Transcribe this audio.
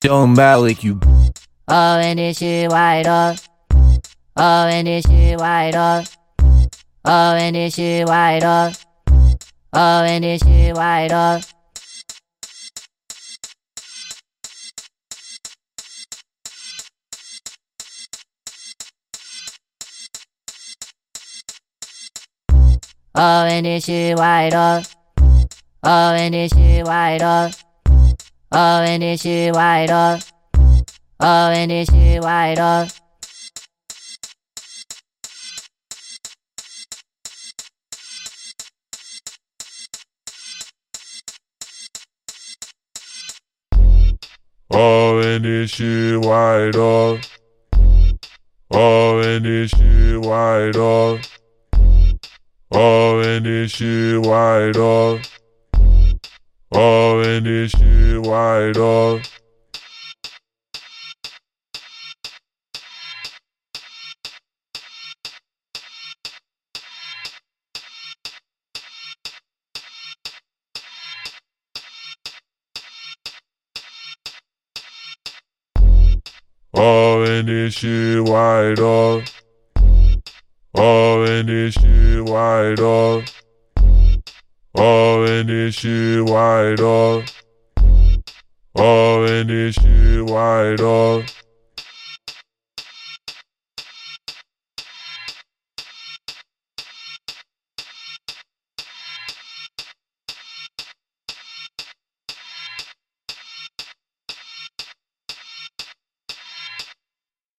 Don't matter like you. Oh, and this shit white up. Oh, and this shit white up. Oh, and this shit white up. Oh, and this shit white up. Oh, and this shit white up. Oh, and this shit white up. Oh, and then she white up. Oh, and then she white up. Oh, and then she white up. Oh, and then she white up. Oh, and then she white up. Oh, and this shit white up. Oh, and this shit white up. Oh, and this shit white up. Oh, and this shit wide up? Oh, and this shit wide up?